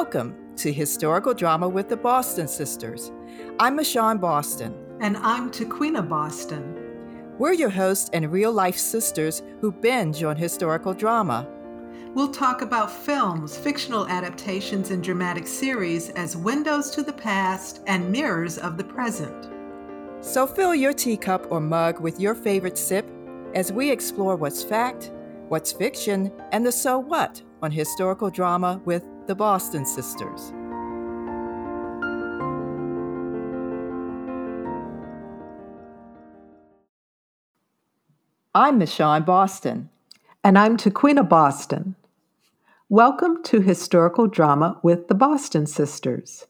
Welcome to Historical Drama with the Boston Sisters. I'm Michonne Boston. And I'm Taquina Boston. We're your hosts and real life sisters who binge on historical drama. We'll talk about films, fictional adaptations, and dramatic series as windows to the past and mirrors of the present. So fill your teacup or mug with your favorite sip as we explore what's fact, what's fiction, and the so what on historical drama with the Boston Sisters. I'm Michonne Boston. And I'm Taquina Boston. Welcome to Historical Drama with the Boston Sisters.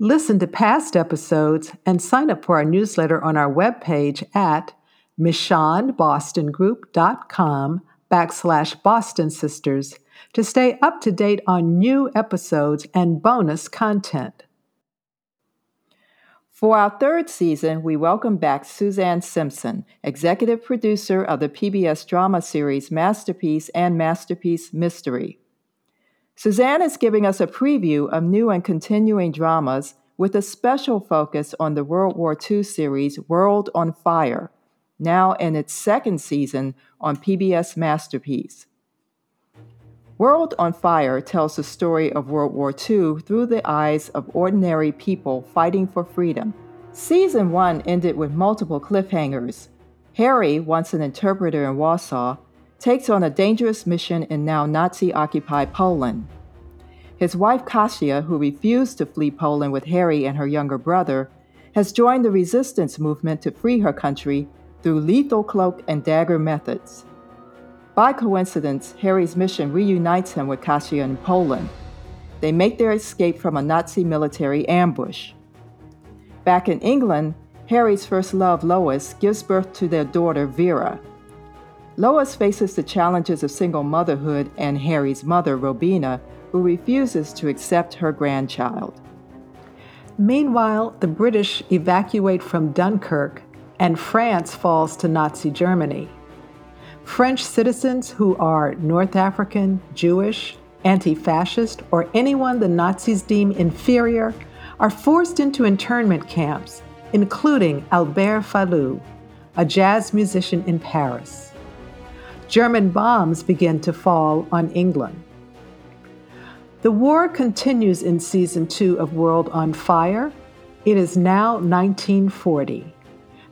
Listen to past episodes and sign up for our newsletter on our webpage at michonnebostongroup.com backslash Boston Sisters to stay up to date on new episodes and bonus content. For our third season, we welcome back Susanne Simpson, executive producer of the PBS drama series Masterpiece and Masterpiece Mystery. Susanne is giving us a preview of new and continuing dramas with a special focus on the World War II series World on Fire, now in its second season on PBS Masterpiece. World on Fire tells the story of World War II through the eyes of ordinary people fighting for freedom. Season 1 ended with multiple cliffhangers. Harry, once an interpreter in Warsaw, takes on a dangerous mission in now Nazi occupied Poland. His wife Kasia, who refused to flee Poland with Harry and her younger brother, has joined the resistance movement to free her country through lethal cloak and dagger methods. By coincidence, Harry's mission reunites him with Kasia in Poland. They make their escape from a Nazi military ambush. Back in England, Harry's first love, Lois, gives birth to their daughter, Vera. Lois faces the challenges of single motherhood and Harry's mother, Robina, who refuses to accept her grandchild. Meanwhile, the British evacuate from Dunkirk and France falls to Nazi Germany. French citizens who are North African, Jewish, anti fascist, or anyone the Nazis deem inferior are forced into internment camps, including Albert Falloux, a jazz musician in Paris. German bombs begin to fall on England. The war continues in season two of World on Fire. It is now 1940.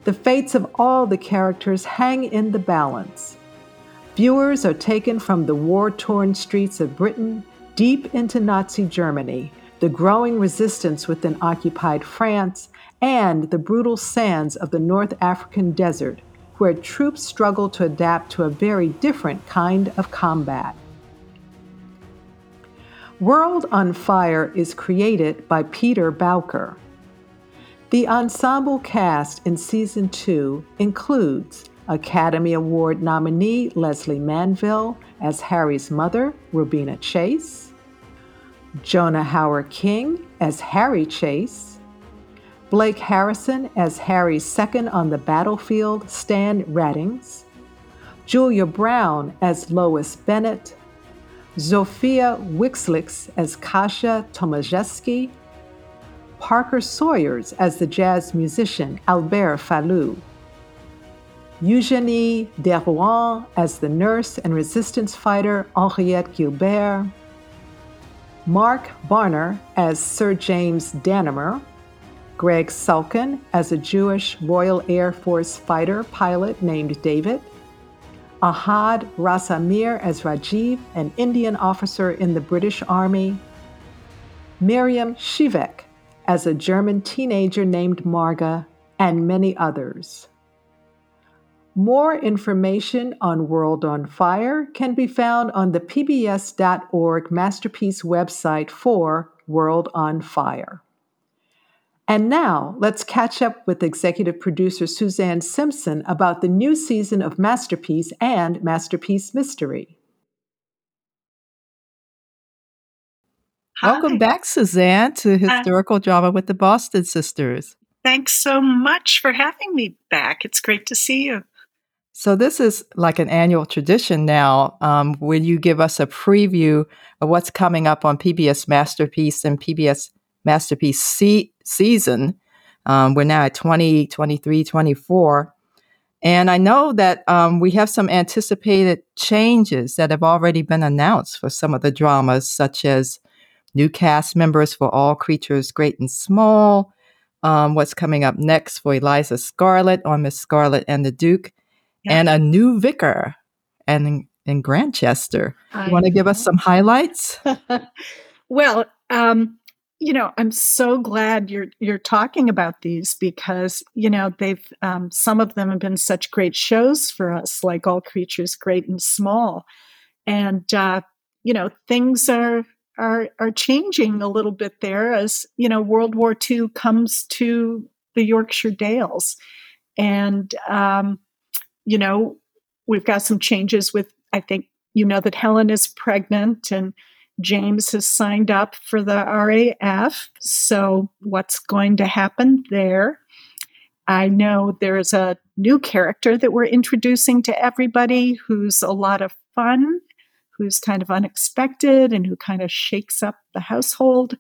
The fates of all the characters hang in the balance. Viewers are taken from the war torn streets of Britain deep into Nazi Germany, the growing resistance within occupied France, and the brutal sands of the North African desert, where troops struggle to adapt to a very different kind of combat. World on Fire is created by Peter Bowker. The ensemble cast in season two includes Academy Award nominee Lesley Manville as Harry's mother, Robina Chase, Jonah Hauer-King as Harry Chase, Blake Harrison as Harry's second on the battlefield, Stan Rattings, Julia Brown as Lois Bennett, Zofia Wichłacz as Kasia Tomaszewski, Parker Sawyers as the jazz musician Albert Falloux, Eugénie Derouand as the nurse and resistance fighter Henriette Gilbert, Mark Bonnar as Sir James Dannimar, Greg Sulkin as a Jewish Royal Air Force fighter pilot named David, Ahad Raza Mir as Rajiv, an Indian officer in the British Army, Miriam Shivek as a German teenager named Marga, and many others. More information on World on Fire can be found on the PBS.org Masterpiece website for World on Fire. And now, let's catch up with executive producer Susanne Simpson about the new season of Masterpiece and Masterpiece Mystery. Hi. Welcome back, Susanne, to Historical Drama with the Boston Sisters. Thanks so much for having me back. It's great to see you. So, this is like an annual tradition now. Um, where you give us a preview of what's coming up on PBS Masterpiece and PBS Masterpiece season. Um, we're now at 20, 23, 24. And I know that um, we have some anticipated changes that have already been announced for some of the dramas, such as new cast members for All Creatures Great and Small. Um, what's coming up next for Eliza Scarlett on Miss Scarlett and the Duke, and a new vicar and in Grantchester. You want to give us some highlights? well, um, you know, I'm so glad you're you're talking about these because you know they've um, some of them have been such great shows for us, like All Creatures Great and Small, and uh, you know things are are are changing a little bit there as you know World War II comes to the Yorkshire Dales, and um, you know, we've got some changes with, I think, you know, that Helen is pregnant and James has signed up for the RAF. So, what's going to happen there? I know there's a new character that we're introducing to everybody who's a lot of fun, who's kind of unexpected, and who kind of shakes up the household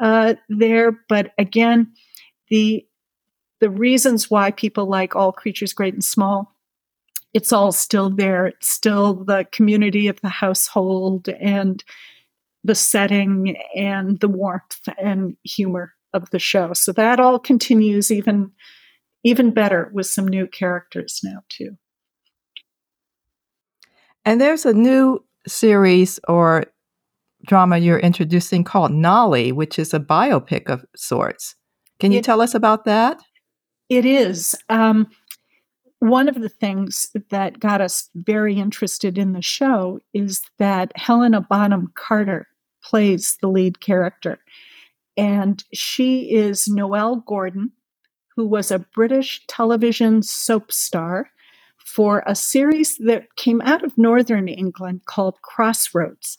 uh, there. But again, the the reasons why people like all creatures great and small it's all still there. It's still the community of the household and the setting and the warmth and humor of the show. So that all continues even even better with some new characters now too. And there's a new series or drama you're introducing called Nolly, which is a biopic of sorts. Can you it, tell us about that? It is. Um, one of the things that got us very interested in the show is that Helena Bonham Carter plays the lead character. And she is Noele Gordon, who was a British television soap star for a series that came out of Northern England called Crossroads.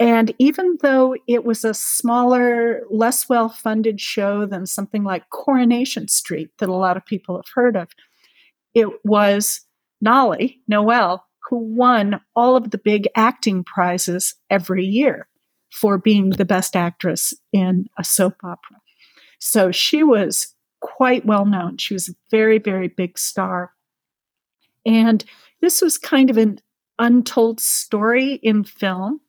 And even though it was a smaller, less well funded show than something like Coronation Street that a lot of people have heard of, it was Nolly, Noel, who won all of the big acting prizes every year for being the best actress in a soap opera. So she was quite well known. She was a very, very big star. And this was kind of an untold story in film.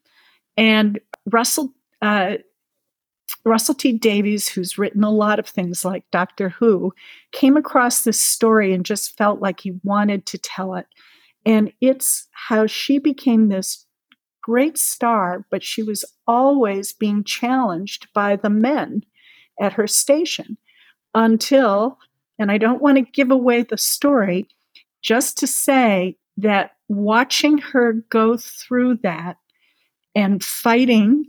And Russell uh, Russell T Davies, who's written a lot of things like Doctor Who, came across this story and just felt like he wanted to tell it. And it's how she became this great star, but she was always being challenged by the men at her station until, and I don't want to give away the story, just to say that watching her go through that and fighting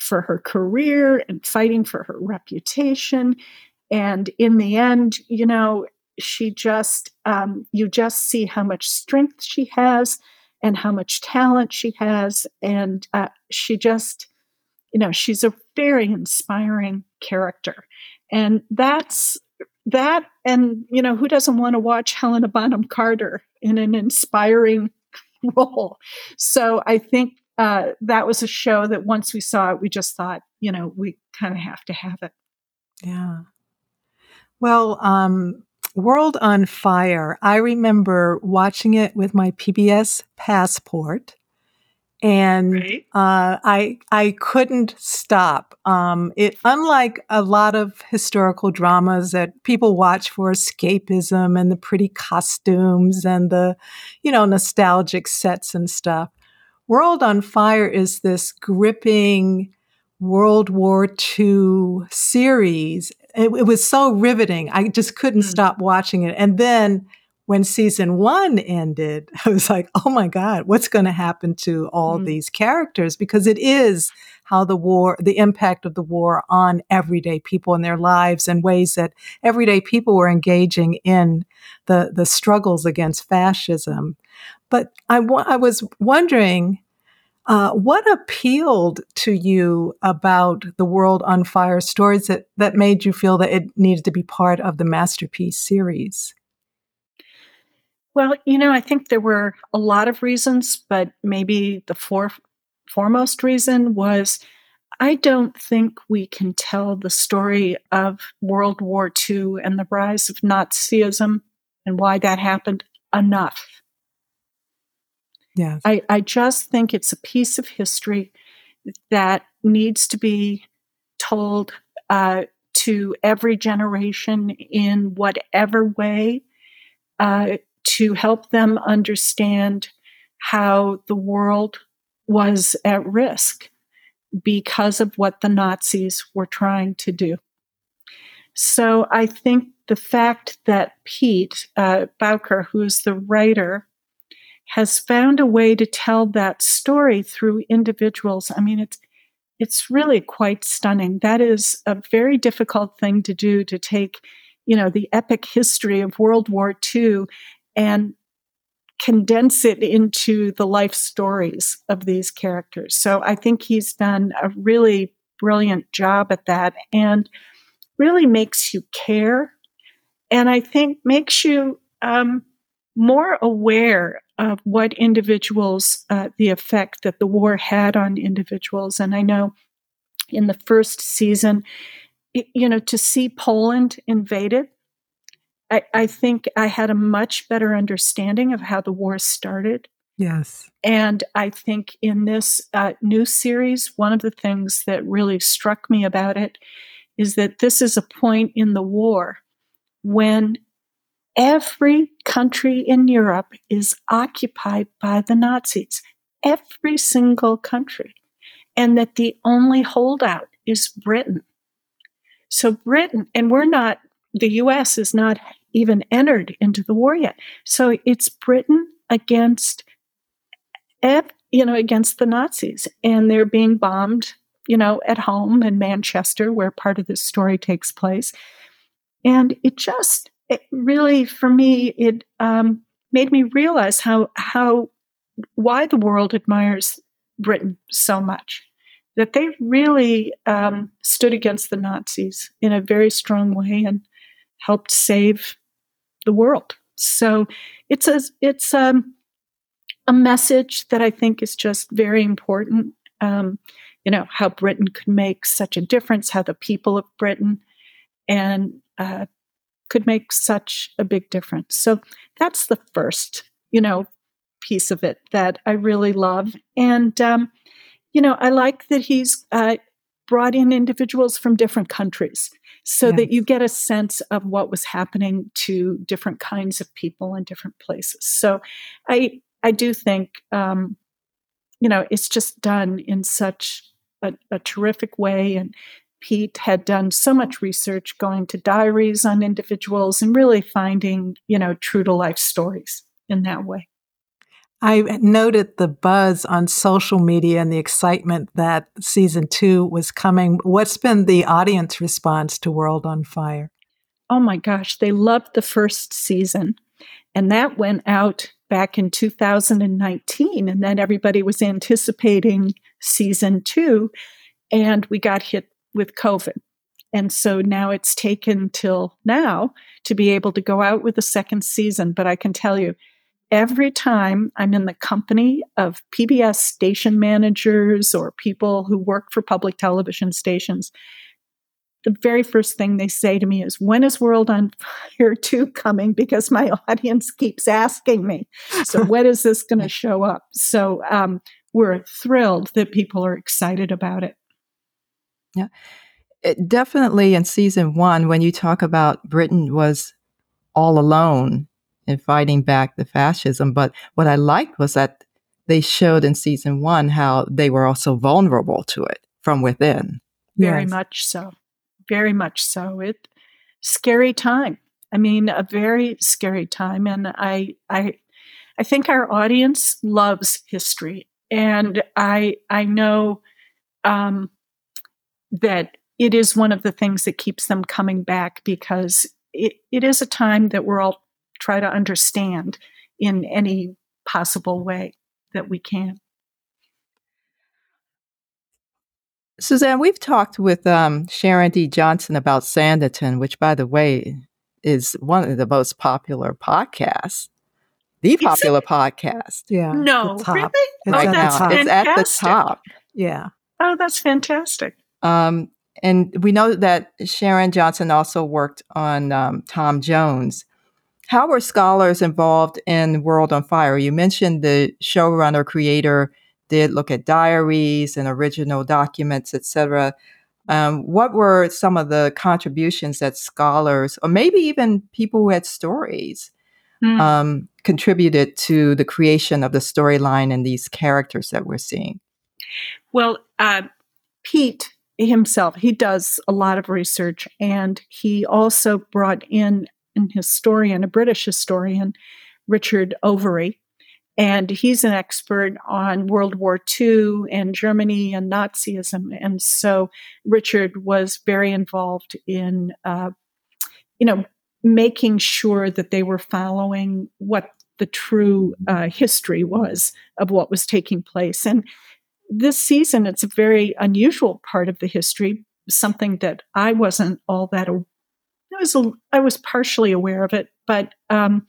for her career and fighting for her reputation. And in the end, you know, she just, um, you just see how much strength she has and how much talent she has. And uh, she just, you know, she's a very inspiring character. And that's that. And, you know, who doesn't want to watch Helena Bonham Carter in an inspiring role? So I think uh, that was a show that once we saw it, we just thought, you know, we kind of have to have it. Yeah. Well, um, World on Fire, I remember watching it with my PBS passport. And right. uh, I I couldn't stop. Um, it unlike a lot of historical dramas that people watch for escapism and the pretty costumes and the, you know, nostalgic sets and stuff. World on Fire is this gripping World War II series. It, it was so riveting. I just couldn't mm. stop watching it. And then when season one ended, I was like, oh my God, what's going to happen to all mm. these characters? Because it is how the war, the impact of the war on everyday people in their lives and ways that everyday people were engaging in the, the struggles against fascism. But I, was wondering uh, what appealed to you about the World on Fire stories that, that made you feel that it needed to be part of the Masterpiece series? Well, you know, I think there were a lot of reasons, but maybe the foremost reason was I don't think we can tell the story of World War II and the rise of Nazism and why that happened enough. Yeah. I, I just think it's a piece of history that needs to be told uh, to every generation in whatever way uh, to help them understand how the world was at risk because of what the Nazis were trying to do. So I think the fact that Pete uh, Bowker, who is the writer, has found a way to tell that story through individuals. I mean, it's it's really quite stunning. That is a very difficult thing to do to take, you know, the epic history of World War II and condense it into the life stories of these characters. So I think he's done a really brilliant job at that and really makes you care. And I think makes you um, more aware of what individuals, uh, the effect that the war had on individuals. And I know in the first season, you know, to see Poland invaded I, I think I had a much better understanding of how the war started. Yes. And I think in this uh, new series, one of the things that really struck me about it is that this is a point in the war when every country in Europe is occupied by the Nazis, every single country, and that the only holdout is Britain. So, Britain, and we're not, the US is not even entered into the war yet. So it's Britain against, you know, against the Nazis, and they're being bombed, you know, at home in Manchester, where part of this story takes place. And it just, it really, for me, it um, made me realize how how why the world admires Britain so much. That they really um, stood against the Nazis in a very strong way and helped save the world. So it's a it's a, um, a message that I think is just very important. Um, you know how Britain could make such a difference, how the people of Britain and uh, could make such a big difference. So that's the first, you know, piece of it that I really love. And um, you know, I like that he's uh, brought in individuals from different countries so yes. that you get a sense of what was happening to different kinds of people in different places. So I I do think um, you know it's just done in such a, a terrific way and Pete had done so much research going to diaries on individuals and really finding, you know, true to life stories in that way. I noted the buzz on social media and the excitement that season two was coming. What's been the audience response to World on Fire? Oh my gosh, they loved the first season. And that went out back in 2019. And then everybody was anticipating season two. And we got hit with COVID. And so now it's taken till now to be able to go out with a second season. But I can tell you, every time I'm in the company of PBS station managers or people who work for public television stations, the very first thing they say to me is, When is World on Fire 2 coming? Because my audience keeps asking me. So, when is this going to show up? So, um, we're thrilled that people are excited about it. Yeah. It definitely in season one, when you talk about Britain was all alone in fighting back the fascism. But what I liked was that they showed in season one how they were also vulnerable to it from within. Very yes. much so. Very much so. It scary time. I mean, a very scary time. And I I I think our audience loves history. And I I know um, that it is one of the things that keeps them coming back because it, it is a time that we're all try to understand in any possible way that we can. Susanne, we've talked with um, Sharon D. Johnson about Sanditon, which, by the way, is one of the most popular podcasts the popular podcast. Yeah. No, top. really? It's right at the now, top. it's at the fantastic. top. Yeah. Oh, that's fantastic. Um, and we know that Sharon Johnson also worked on um, Tom Jones. How were scholars involved in World on Fire? You mentioned the showrunner creator did look at diaries and original documents, etc. Um, what were some of the contributions that scholars, or maybe even people who had stories, Hmm. um, contributed to the creation of the storyline and these characters that we're seeing? Well, uh, Pete himself, he does a lot of research, and he also brought in an historian, a British historian, Richard Overy, and he's an expert on World War II and Germany and Nazism. And so Richard was very involved in, uh, you know, making sure that they were following what the true uh, history was of what was taking place. And this season, it's a very unusual part of the history, something that I wasn't all that. I was I was partially aware of it, but um,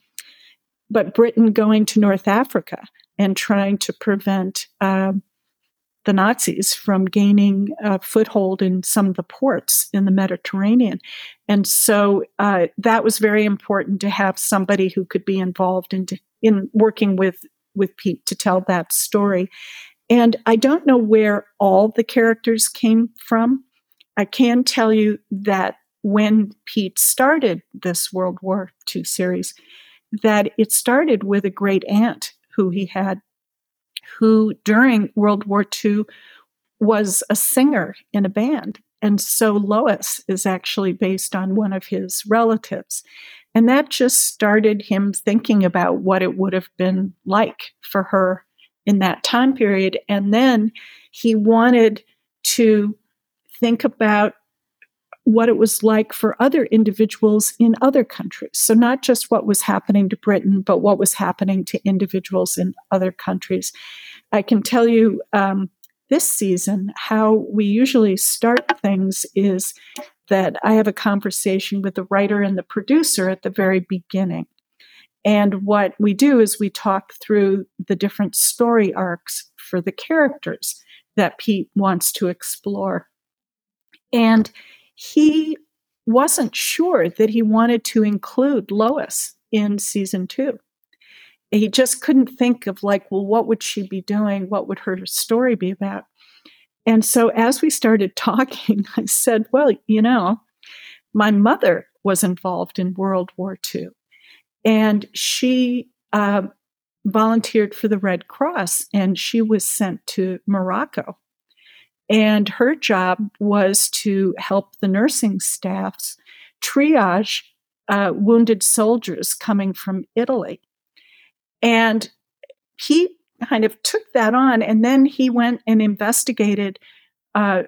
but Britain going to North Africa and trying to prevent um, the Nazis from gaining a foothold in some of the ports in the Mediterranean, and so uh, that was very important to have somebody who could be involved in in working with with Pete to tell that story. And I don't know where all the characters came from. I can tell you that when Pete started this World War II series, that it started with a great aunt who he had, who during World War II was a singer in a band. And so Lois is actually based on one of his relatives. And that just started him thinking about what it would have been like for her in that time period. And then he wanted to think about what it was like for other individuals in other countries. So, not just what was happening to Britain, but what was happening to individuals in other countries. I can tell you um, this season how we usually start things is that I have a conversation with the writer and the producer at the very beginning. And what we do is we talk through the different story arcs for the characters that Pete wants to explore. And he wasn't sure that he wanted to include Lois in season two. He just couldn't think of, like, well, what would she be doing? What would her story be about? And so as we started talking, I said, well, you know, my mother was involved in World War II, and she uh, volunteered for the Red Cross, and she was sent to Morocco. And her job was to help the nursing staffs triage uh, wounded soldiers coming from Italy. And he kind of took that on, and then he went and investigated uh,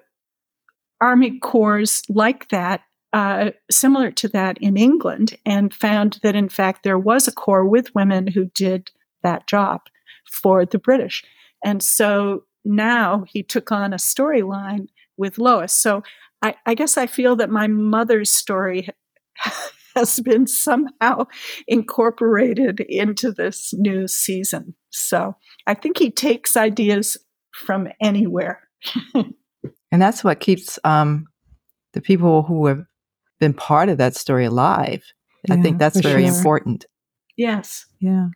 Army Corps like that, uh, similar to that in England, and found that in fact there was a corps with women who did that job for the British. And so now he took on a storyline with Lois. So I, I guess I feel that my mother's story has been somehow incorporated into this new season. So I think he takes ideas from anywhere. And that's what keeps um, the people who have been part of that story alive. I think that's very sure. important. yes. Yeah.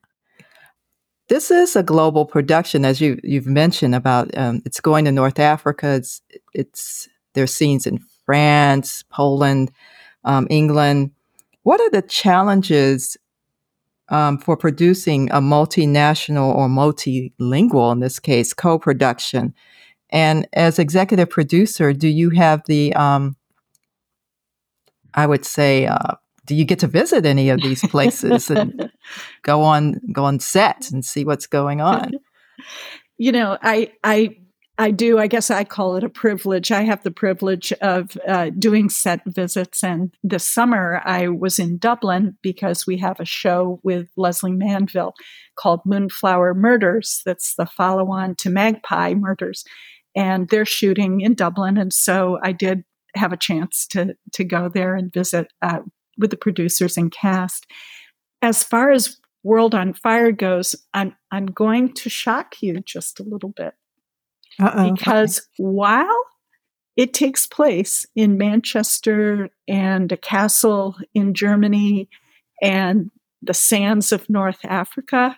This is a global production, as you you've mentioned about. Um, it's going to North Africa. It's it's there's scenes in France, Poland, um, England. What are the challenges um, for producing a multinational or multilingual, in this case, co-production? And as executive producer, do you have the, um, I would say, uh, do you get to visit any of these places and go on go on set and see what's going on? you know, I I I do. I guess I call it a privilege. I have the privilege of uh, doing set visits, and this summer I was in Dublin because we have a show with Lesley Manville called Moonflower Murders. That's the follow-on to Magpie Murders, and they're shooting in Dublin. And so I did have a chance to to go there and visit uh, with the producers and cast. As far as World on Fire goes, I'm, I'm going to shock you just a little bit. Uh-oh. Because okay. while it takes place in Manchester and a castle in Germany and the sands of North Africa,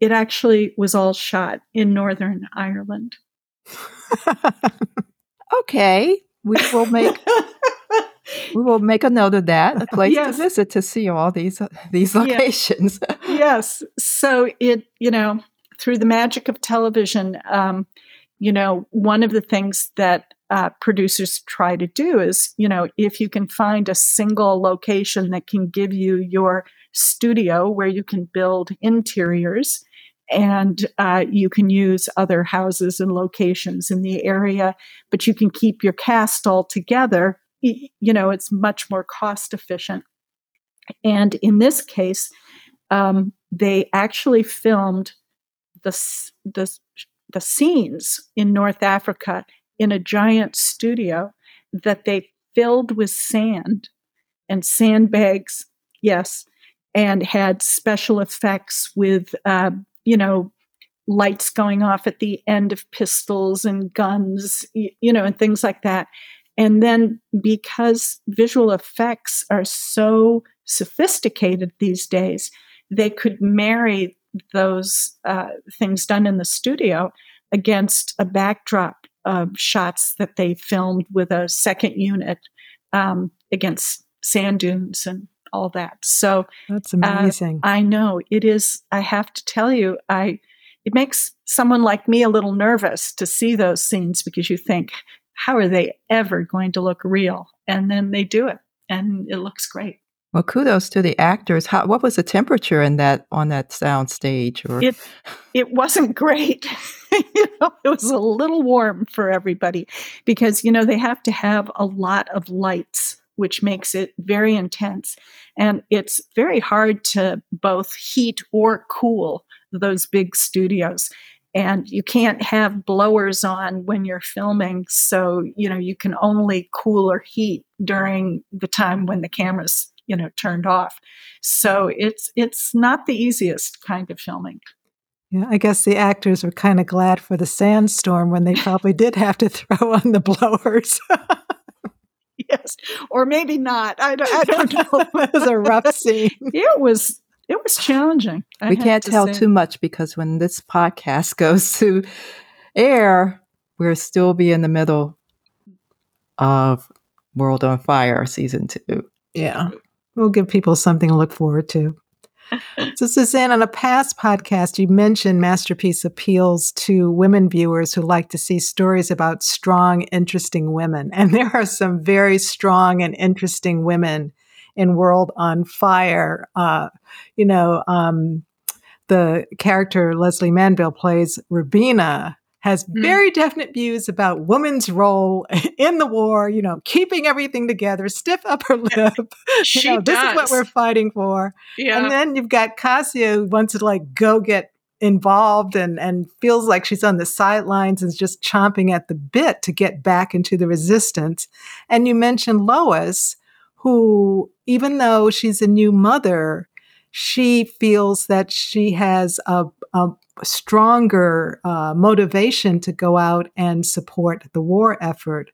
it actually was all shot in Northern Ireland. okay, we will make we will make a note of that. A place yes. to visit to see all these these locations. Yes. yes. So it you know through the magic of television, um, you know one of the things that uh, producers try to do is you know if you can find a single location that can give you your studio where you can build interiors and uh, you can use other houses and locations in the area, but you can keep your cast all together. You know, it's much more cost efficient. And in this case, um, they actually filmed the, the, the scenes in North Africa in a giant studio that they filled with sand and sandbags, yes, and had special effects with uh, you know, lights going off at the end of pistols and guns, you know, and things like that. And then because visual effects are so sophisticated these days, they could marry those uh, things done in the studio against a backdrop of shots that they filmed with a second unit um, against sand dunes and all that. So that's uh, amazing. Uh, I know it is. I have to tell you, I it makes someone like me a little nervous to see those scenes because you think, how are they ever going to look real? And then they do it, and it looks great. Well, kudos to the actors. How, what was the temperature in that on that sound stage? Or? It it wasn't great. you know, it was a little warm for everybody because you know they have to have a lot of lights which makes it very intense. And it's very hard to both heat or cool those big studios. And you can't have blowers on when you're filming. So, you know, you can only cool or heat during the time when the camera's, you know, turned off. So it's it's not the easiest kind of filming. Yeah, I guess the actors were kind of glad for the sandstorm when they probably did have to throw on the blowers. yes, or maybe not. I don't, I don't know. it was a rough scene. It was. It was challenging. I we can't to tell say. too much because when this podcast goes to air, we'll still be in the middle of World on Fire season two. Yeah, we'll give people something to look forward to so, Susanne, on a past podcast, you mentioned Masterpiece appeals to women viewers who like to see stories about strong, interesting women. And there are some very strong and interesting women in World on Fire. Uh, you know, um, the character Lesley Manville plays Robina, has mm. very definite views about women's role in the war, you know, keeping everything together, stiff upper lip. she you know, this is what we're fighting for. Yeah. And then you've got Kasia who wants to like go get involved and and feels like she's on the sidelines and is just chomping at the bit to get back into the resistance. And you mentioned Lois, who even though she's a new mother, she feels that she has a, a stronger uh, motivation to go out and support the war effort.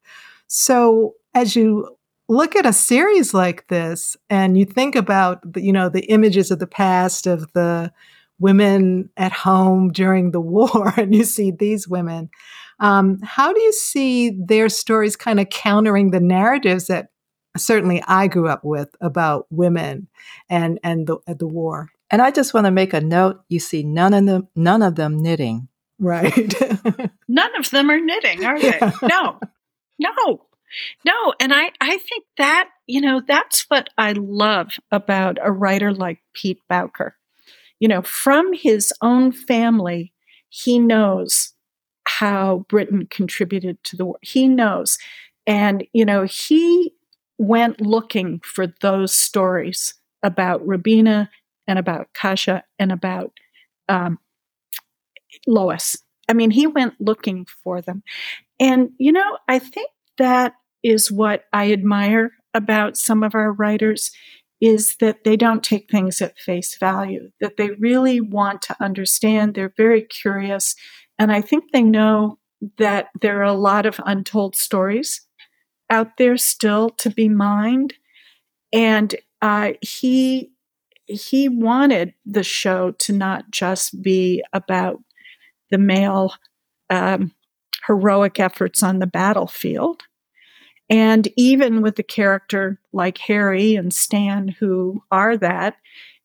So, as you look at a series like this and you think about the, you know the images of the past of the women at home during the war and you see these women um, how do you see their stories kind of countering the narratives that certainly i grew up with about women and and the, the war and I just want to make a note. You see none of them, none of them knitting. Right. none of them are knitting, are they? Yeah. No, no, no. And I, I think that, you know, that's what I love about a writer like Pete Bowker. You know, from his own family, he knows how Britain contributed to the war. He knows. And, you know, he went looking for those stories about Robina and about Kasia and about um, Lois. I mean, he went looking for them. And, you know, I think that is what I admire about some of our writers is that they don't take things at face value, that they really want to understand. They're very curious. And I think they know that there are a lot of untold stories out there still to be mined. And uh, he he wanted the show to not just be about the male um, heroic efforts on the battlefield. And even with the character like Harry and Stan, who are that,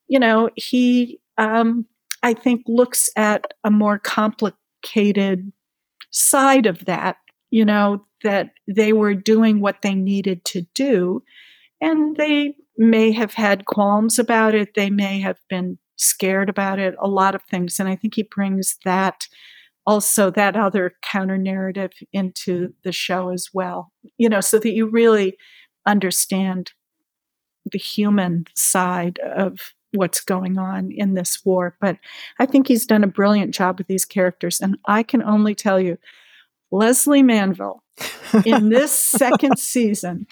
you know, he, um, I think, looks at a more complicated side of that, you know, that they were doing what they needed to do. And they may have had qualms about it. They may have been scared about it, a lot of things. And I think he brings that also that other counter narrative into the show as well, you know, so that you really understand the human side of what's going on in this war. But I think he's done a brilliant job with these characters. And I can only tell you, Lesley Manville in this second season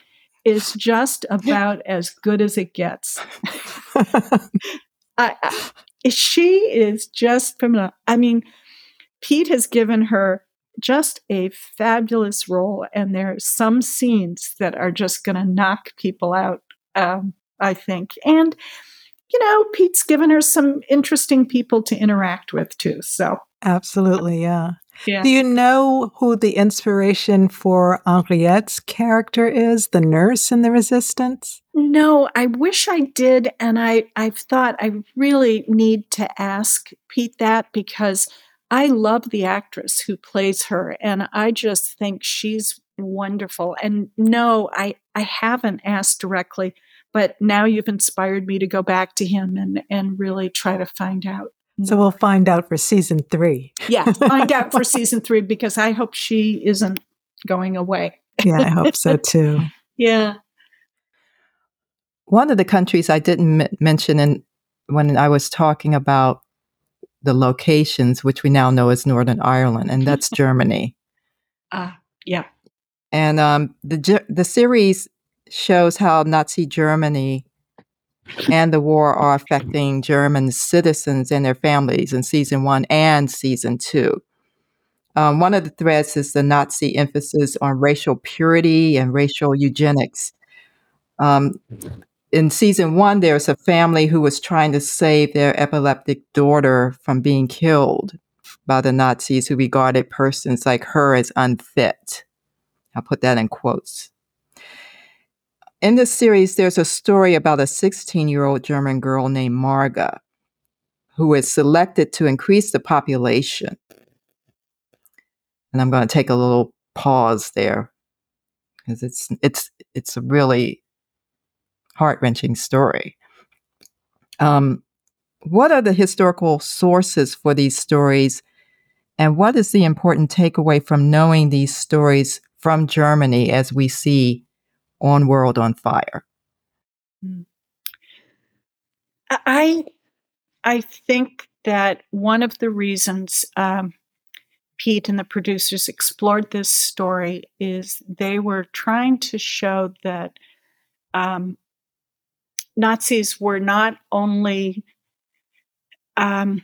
is just about as good as it gets. I, I, she is just phenomenal. I mean, Pete has given her just a fabulous role, and there are some scenes that are just going to knock people out, um, I think. And, you know, Pete's given her some interesting people to interact with too. So, absolutely, yeah. Yeah. Do you know who the inspiration for Henriette's character is, the nurse in the resistance? No, I wish I did. And I, I've thought I really need to ask Pete that because I love the actress who plays her, and I just think she's wonderful. And no, I, I haven't asked directly, but now you've inspired me to go back to him and, and really try to find out. So we'll find out for season three. Yeah, find out for season three because I hope she isn't going away. yeah, I hope so too. Yeah. One of the countries I didn't m- mention in when I was talking about the locations, which we now know as Northern Ireland, and that's Germany. Ah, uh, yeah. And um, the the series shows how Nazi Germany and the war are affecting German citizens and their families in season one and season two. Um, one of the threads is the Nazi emphasis on racial purity and racial eugenics. Um, in season one, there's a family who was trying to save their epileptic daughter from being killed by the Nazis who regarded persons like her as unfit. I'll put that in quotes. In this series, there's a story about a 16 year old German girl named Marga who is selected to increase the population. And I'm going to take a little pause there because it's it's it's a really heart wrenching story. Um, what are the historical sources for these stories, and what is the important takeaway from knowing these stories from Germany as we see on World on Fire? Hmm. I I think that one of the reasons um, Pete and the producers explored this story is they were trying to show that um, Nazis were not only um,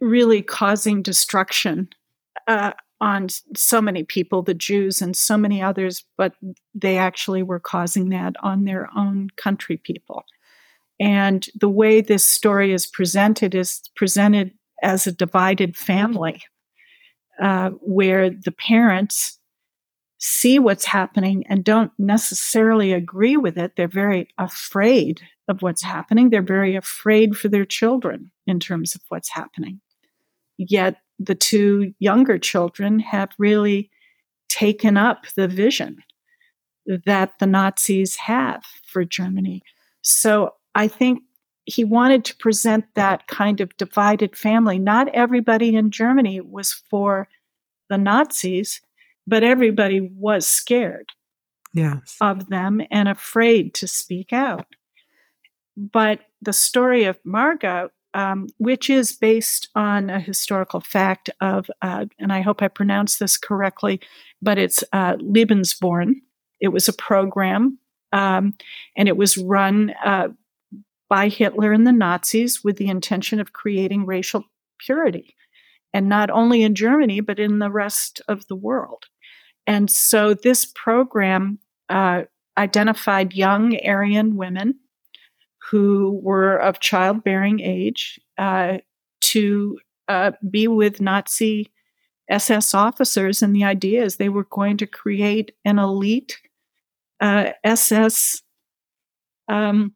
really causing destruction uh, on so many people, the Jews and so many others, but they actually were causing that on their own country people. And the way this story is presented is presented as a divided family, uh, where the parents see what's happening and don't necessarily agree with it. They're very afraid of what's happening. They're very afraid for their children in terms of what's happening. Yet the two younger children have really taken up the vision that the Nazis have for Germany. So I think he wanted to present that kind of divided family. Not everybody in Germany was for the Nazis but everybody was scared yes. of them and afraid to speak out. But the story of Marga, um, which is based on a historical fact of, uh, and I hope I pronounce this correctly, but it's uh, Lebensborn. It was a program Um, and it was run uh, by Hitler and the Nazis with the intention of creating racial purity. And not only in Germany, but in the rest of the world. And so this program uh, identified young Aryan women who were of childbearing age uh, to uh, be with Nazi SS officers. And the idea is they were going to create an elite SS uh, um,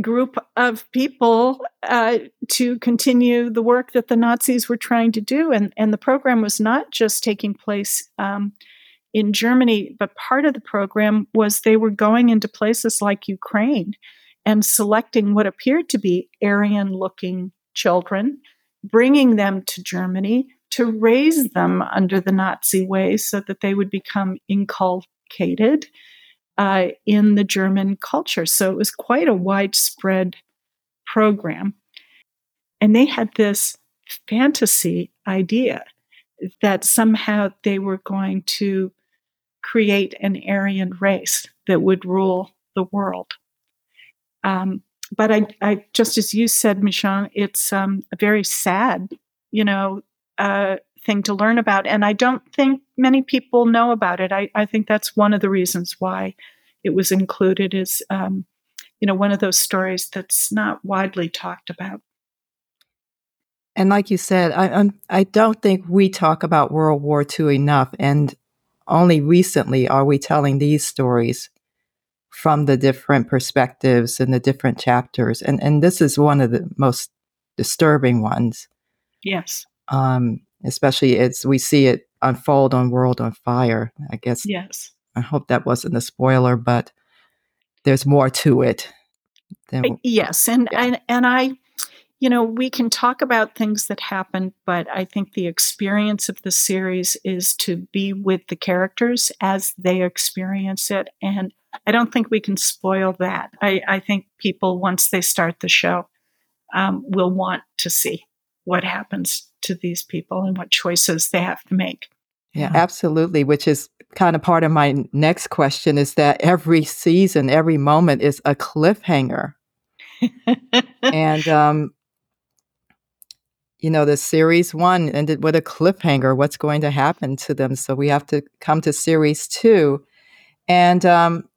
group of people uh, to continue the work that the Nazis were trying to do. And, and the program was not just taking place um, in Germany, but part of the program was they were going into places like Ukraine and selecting what appeared to be Aryan looking children, bringing them to Germany to raise them under the Nazi way so that they would become inculcated uh, in the German culture. So it was quite a widespread program. And they had this fantasy idea that somehow they were going to create an Aryan race that would rule the world. Um, but I, I, just as you said, Michonne, it's um, a very sad, you know, uh, thing to learn about. And I don't think many people know about it. I, I think that's one of the reasons why it was included is, um, you know, one of those stories that's not widely talked about. And like you said, I, I don't think we talk about World War II enough. And only recently are we telling these stories from the different perspectives and the different chapters. And, and this is one of the most disturbing ones. Yes um, especially as we see it unfold on World on Fire. I guess. Yes. I hope that wasn't a spoiler, but there's more to it. Than, yes, and yeah. and and I, you know, we can talk about things that happen, but I think the experience of the series is to be with the characters as they experience it, and I don't think we can spoil that. I, I think people once they start the show um, will want to see what happens to these people and what choices they have to make. Yeah, absolutely. Which is kind of part of my next question is that every season, every moment is a cliffhanger. and, um, you know, the series one ended with a cliffhanger. What's going to happen to them? So we have to come to series two. And um,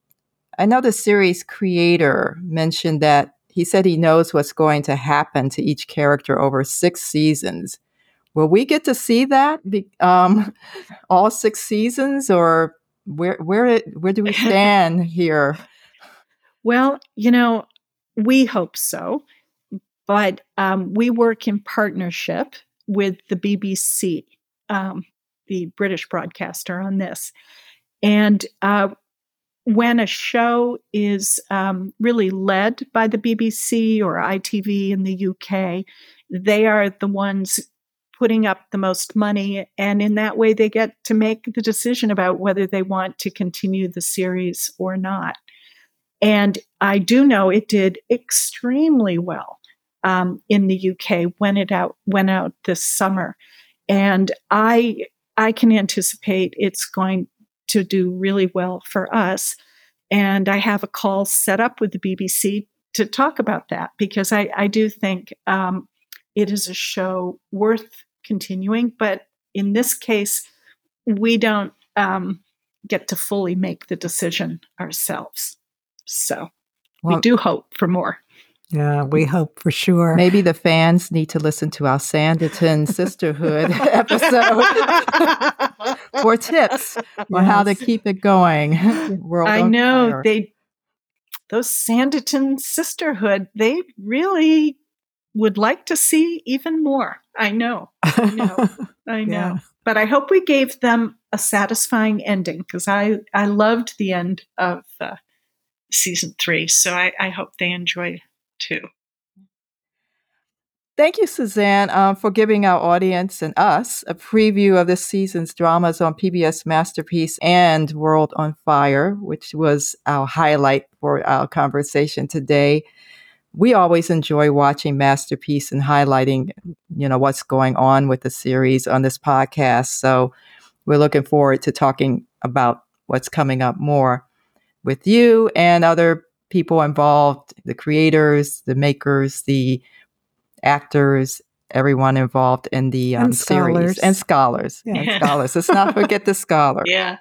I know the series creator mentioned that he said he knows what's going to happen to each character over six seasons. Will we get to see that um, all six seasons, or where where where do we stand here? Well, you know, we hope so, but um, we work in partnership with the BBC, um, the British broadcaster, on this, and uh, when a show is um, really led by the BBC or ITV in the UK, they are the ones putting up the most money. And in that way, they get to make the decision about whether they want to continue the series or not. And I do know it did extremely well um, in the UK when it out went out this summer, and I I can anticipate it's going to do really well for us. And I have a call set up with the BBC to talk about that because I, I do think um, it is a show worth continuing. But in this case, we don't um, get to fully make the decision ourselves. So well, we do hope for more. Yeah, we hope for sure. Maybe the fans need to listen to our Sanditon Sisterhood episode for tips yes. on how to keep it going. World I know fire. they those Sanditon Sisterhood, they really would like to see even more. I know. I know. I know. Yeah. But I hope we gave them a satisfying ending because I, I loved the end of uh, season three. So I, I hope they enjoy too. Thank you, Susanne, um, for giving our audience and us a preview of this season's dramas on PBS Masterpiece and World on Fire, which was our highlight for our conversation today. We always enjoy watching Masterpiece and highlighting, you know, what's going on with the series on this podcast. So we're looking forward to talking about what's coming up more. with you and other people involved the creators, the makers, the actors, everyone involved in the um, And series and scholars Yeah. and scholars. Let's not forget the scholar. Yeah.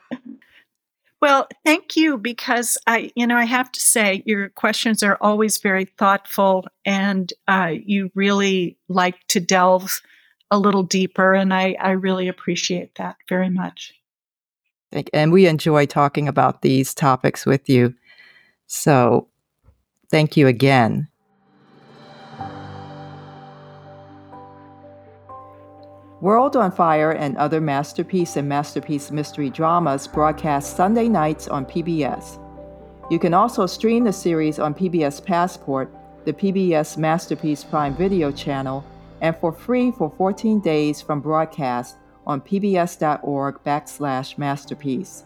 Well, thank you because I, you know, I have to say your questions are always very thoughtful and uh, you really like to delve a little deeper. And I, I really appreciate that very much. Thank- And we enjoy talking about these topics with you. So thank you again. World on Fire and other Masterpiece and Masterpiece Mystery dramas broadcast Sunday nights on PBS. You can also stream the series on PBS Passport, the PBS Masterpiece Prime Video channel, and for free for 14 days from broadcast on pbs.org backslash masterpiece.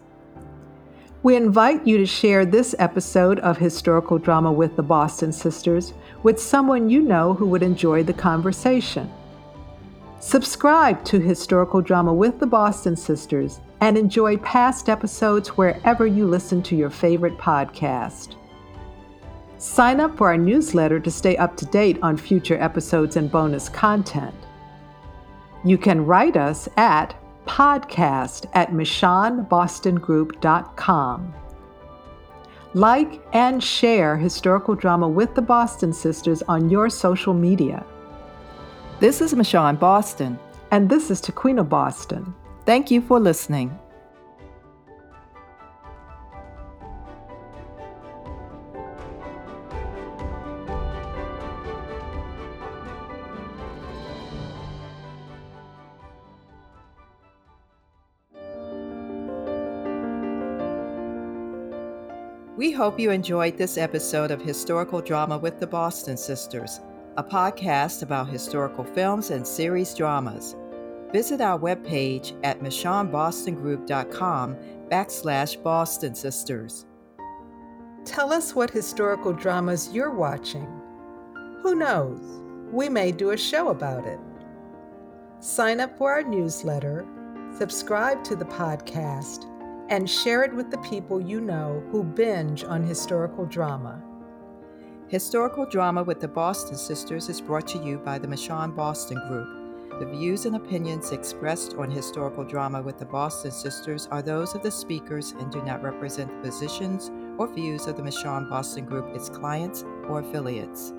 We invite you to share this episode of Historical Drama with the Boston Sisters with someone you know who would enjoy the conversation. Subscribe to Historical Drama with the Boston Sisters and enjoy past episodes wherever you listen to your favorite podcast. Sign up for our newsletter to stay up to date on future episodes and bonus content. You can write us at podcast at michonnebostongroup.com. Like and share Historical Drama with the Boston Sisters on your social media. This is Michonne Boston. And this is Tequina Boston. Thank you for listening. We hope you enjoyed this episode of Historical Drama with the Boston Sisters, a podcast about historical films and series dramas. Visit our webpage at michonnebostongroup.com backslash Boston Sisters. Tell us what historical dramas you're watching. Who knows? We may do a show about it. Sign up for our newsletter, subscribe to the podcast, and share it with the people you know who binge on historical drama. Historical Drama with the Boston Sisters is brought to you by the Michonne Boston Group. The views and opinions expressed on Historical Drama with the Boston Sisters are those of the speakers and do not represent the positions or views of the Michonne Boston Group, its clients, or affiliates.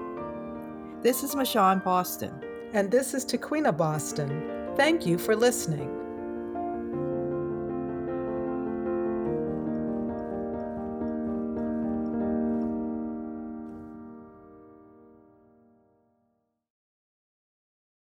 This is Michonne Boston. And this is Tequina Boston. Thank you for listening.